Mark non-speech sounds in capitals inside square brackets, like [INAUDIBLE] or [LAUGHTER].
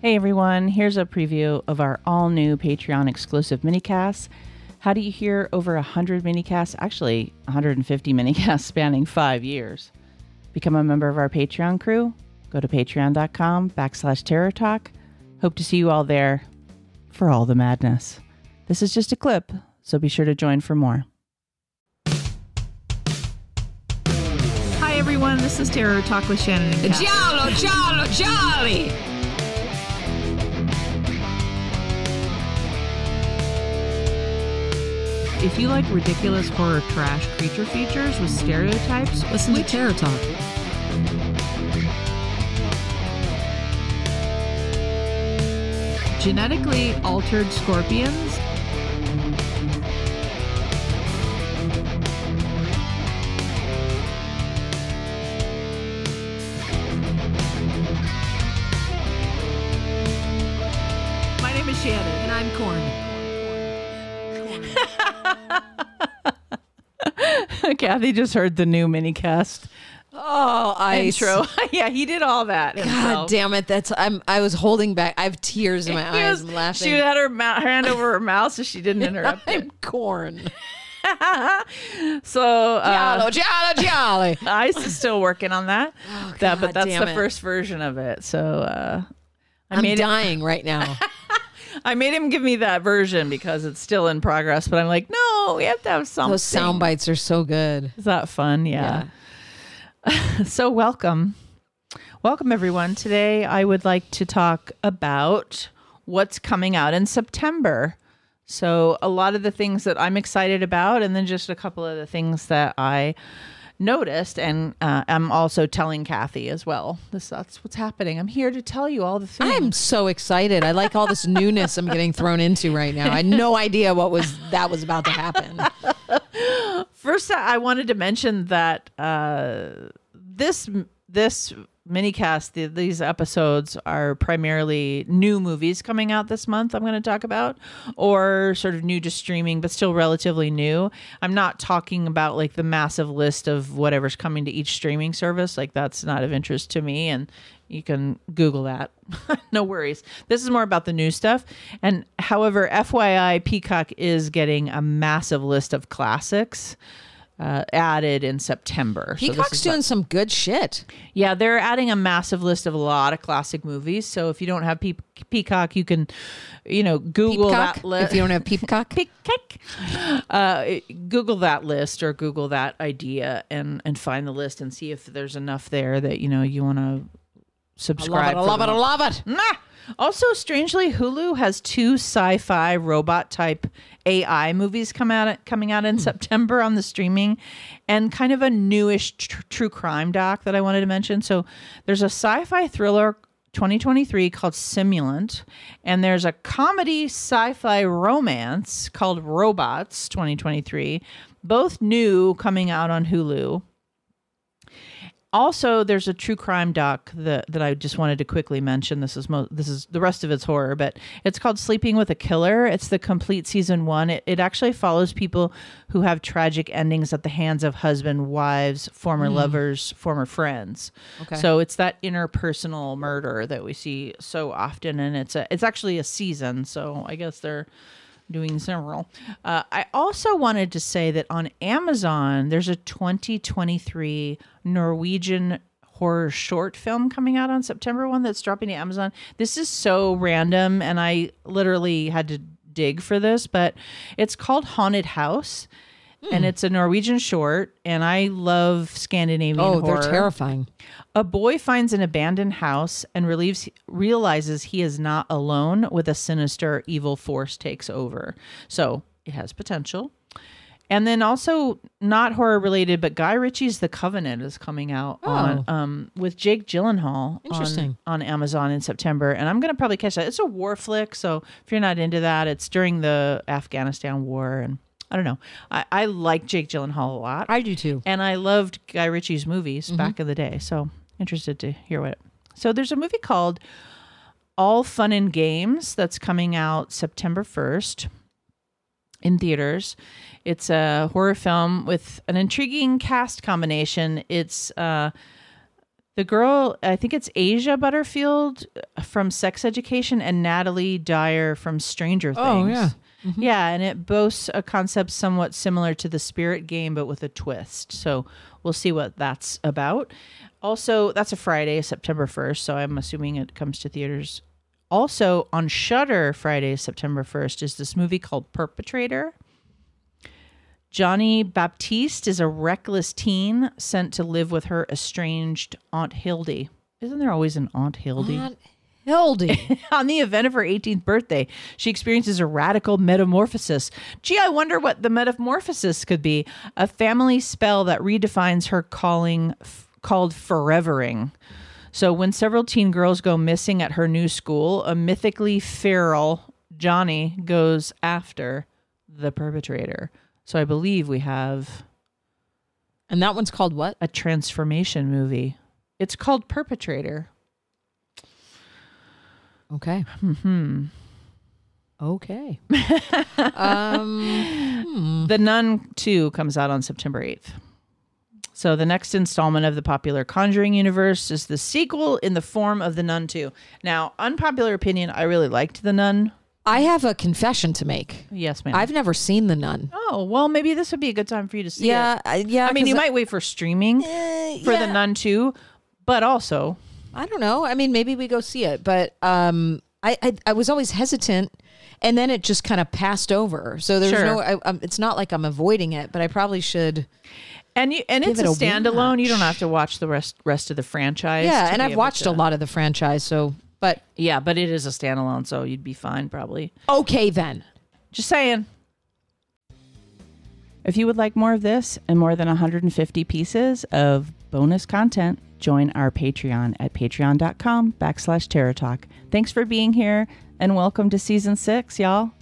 Hey everyone, here's a preview of our all new Patreon exclusive minicasts. How do you hear over 100 minicasts? Actually, 150 [LAUGHS] minicasts spanning five years. Become a member of our Patreon crew. Go to patreon.com backslash terror talk. Hope to see you all there for all the madness. This is just a clip, so be sure to join for more. Hi everyone, this is Terror Talk with Shannon. And Kat. Giallo, giallo, jolly! If you like ridiculous horror trash creature features with stereotypes, Listen to Terror Talk. genetically altered scorpions, [LAUGHS] Cathy just heard the new mini cast. Oh, I intro. [LAUGHS] yeah, he did all that. God himself. damn it! That's I'm. I was holding back. I have tears in my [LAUGHS] He eyes. was- I'm laughing. She had her mou- hand over her mouth so she didn't interrupt. I'm Corn. So uh, Giallo, giallo, jolly. Ice is still working on that. that but God that's damn the it. first version of it. So uh, I I'm made it, dying right now. I made him give me that version because it's still in progress. But I'm like, no, we have to have something. Those sound bites are so good. Is that fun? Yeah. [LAUGHS] so welcome, welcome everyone. Today I would like to talk about what's coming out in September. So a lot of the things that I'm excited about, and then just a couple of the things that I noticed, and uh, I'm also telling Cathy as well. This that's what's happening. I'm here to tell you all the things. I'm so excited. I like all this newness I'm getting thrown into right now. I had no idea what was that was about to happen. [LAUGHS] First, I wanted to mention that uh, this this minicast, the, these episodes are primarily new movies coming out this month. I'm going to talk about, or sort of new to streaming, but still relatively new. I'm not talking about like the massive list of whatever's coming to each streaming service. Like that's not of interest to me, and you can Google that. [LAUGHS] no worries. This is more about the new stuff. And however, FYI, Peacock is getting a massive list of classics uh, added in September. Peacock's is doing some good shit. yeah, they're adding a massive list of a lot of classic movies. So if you don't have Pe- Peacock, you can, you know, Google Peacock. that list. If you don't have Peacock, [LAUGHS] Peacock, uh, Google that list or Google that idea and and find the list and see if there's enough there that you know you want to I love subscribe. it. I love it. I love it. Also, strangely, Hulu has two sci-fi robot type AI movies come out coming out in Hmm. September on the streaming, and kind of a newish tr- true crime doc that I wanted to mention. So, there's a sci-fi thriller 2023 called Simulant, and there's a comedy sci-fi romance called Robots 2023, both new coming out on Hulu also there's a true crime doc that, that i just wanted to quickly mention. This is mo- this is the rest of it's horror but it's called sleeping with a killer. It's the complete season one. It, it actually follows people who have tragic endings at the hands of husband wives former hmm. lovers former friends. Okay. so it's that interpersonal murder that we see so often and it's a it's actually a season so i guess they're doing several. Uh, I also wanted to say that on Amazon, there's a 2023 Norwegian horror short film coming out on September 1 that's dropping to Amazon. This is so random, and I literally had to dig for this, but it's called Haunted House. And it's a Norwegian short, and I love Scandinavian Oh, horror. they're terrifying. A boy finds an abandoned house and relieves, realizes he is not alone with a sinister evil force takes over. So it has potential. And then also not horror related, but Guy Ritchie's The Covenant is coming out on um with Jake Gyllenhaal Interesting. on, on Amazon in September. And I'm gonna probably catch that. It's a war flick, so if you're not into that, it's during the Afghanistan war and I don't know. I, I like Jake Gyllenhaal a lot I do too. and I loved Guy Ritchie's movies back in the day. So interested to hear what. So there's a movie called All Fun and Games that's coming out September 1st in theaters. It's a horror film with an intriguing cast combination. It's uh The girl, I think it's Asa Butterfield from Sex Education and Natalie Dyer from Stranger Things. Oh, yeah. Mm-hmm. Yeah, and it boasts a concept somewhat similar to the Spirit game, but with a twist. So we'll see what that's about. Also, that's a Friday, September 1st. So I'm assuming it comes to theaters. Also, on Shudder, Friday, September 1st, is this movie called Perpetrator. Jonny Baptiste is a reckless teen sent to live with her estranged Aunt Hildy. Isn't there always an Aunt Hildy? Aunt Hildy. [LAUGHS] On the event of her 18th birthday, she experiences a radical metamorphosis. Gee, I wonder what the metamorphosis could be. A family spell that redefines her calling f- called forevering. So, when several teen girls go missing at her new school, a mythically feral Jonny goes after the perpetrator. So, I believe we have and that one's called what? a transformation movie. It's called Perpetrator. Okay. Hmm. Okay. [LAUGHS] um, The Nun 2 comes out on September 8th. So the next installment of the popular Conjuring universe is the sequel in the form of The Nun 2. Now, unpopular opinion, I really liked The Nun. I have a confession to make. Yes, ma'am. I've never seen The Nun. oh, well, maybe this would be a good time for you to see Yeah, it. I, yeah. I mean, you might wait for streaming Eh, for yeah. The Nun 2, but also, I don't know. I mean, maybe we go see it, but um, I, I I was always hesitant, and then it just kind of passed over. So there's Sure. no. I, um, it's not like I'm avoiding it, but I probably should. and you, and it's Give a, it a standalone. You don't have to watch the rest rest of the franchise. Yeah, to and be I've able watched to- a lot of the franchise. So, but Yeah, but it is a standalone, so you'd be fine probably. okay then. Just saying. If you would like more of this and more than 150 pieces of bonus content, join our Patreon at patreon.com backslash Terror Talk. Thanks for being here and welcome to season six, y'all.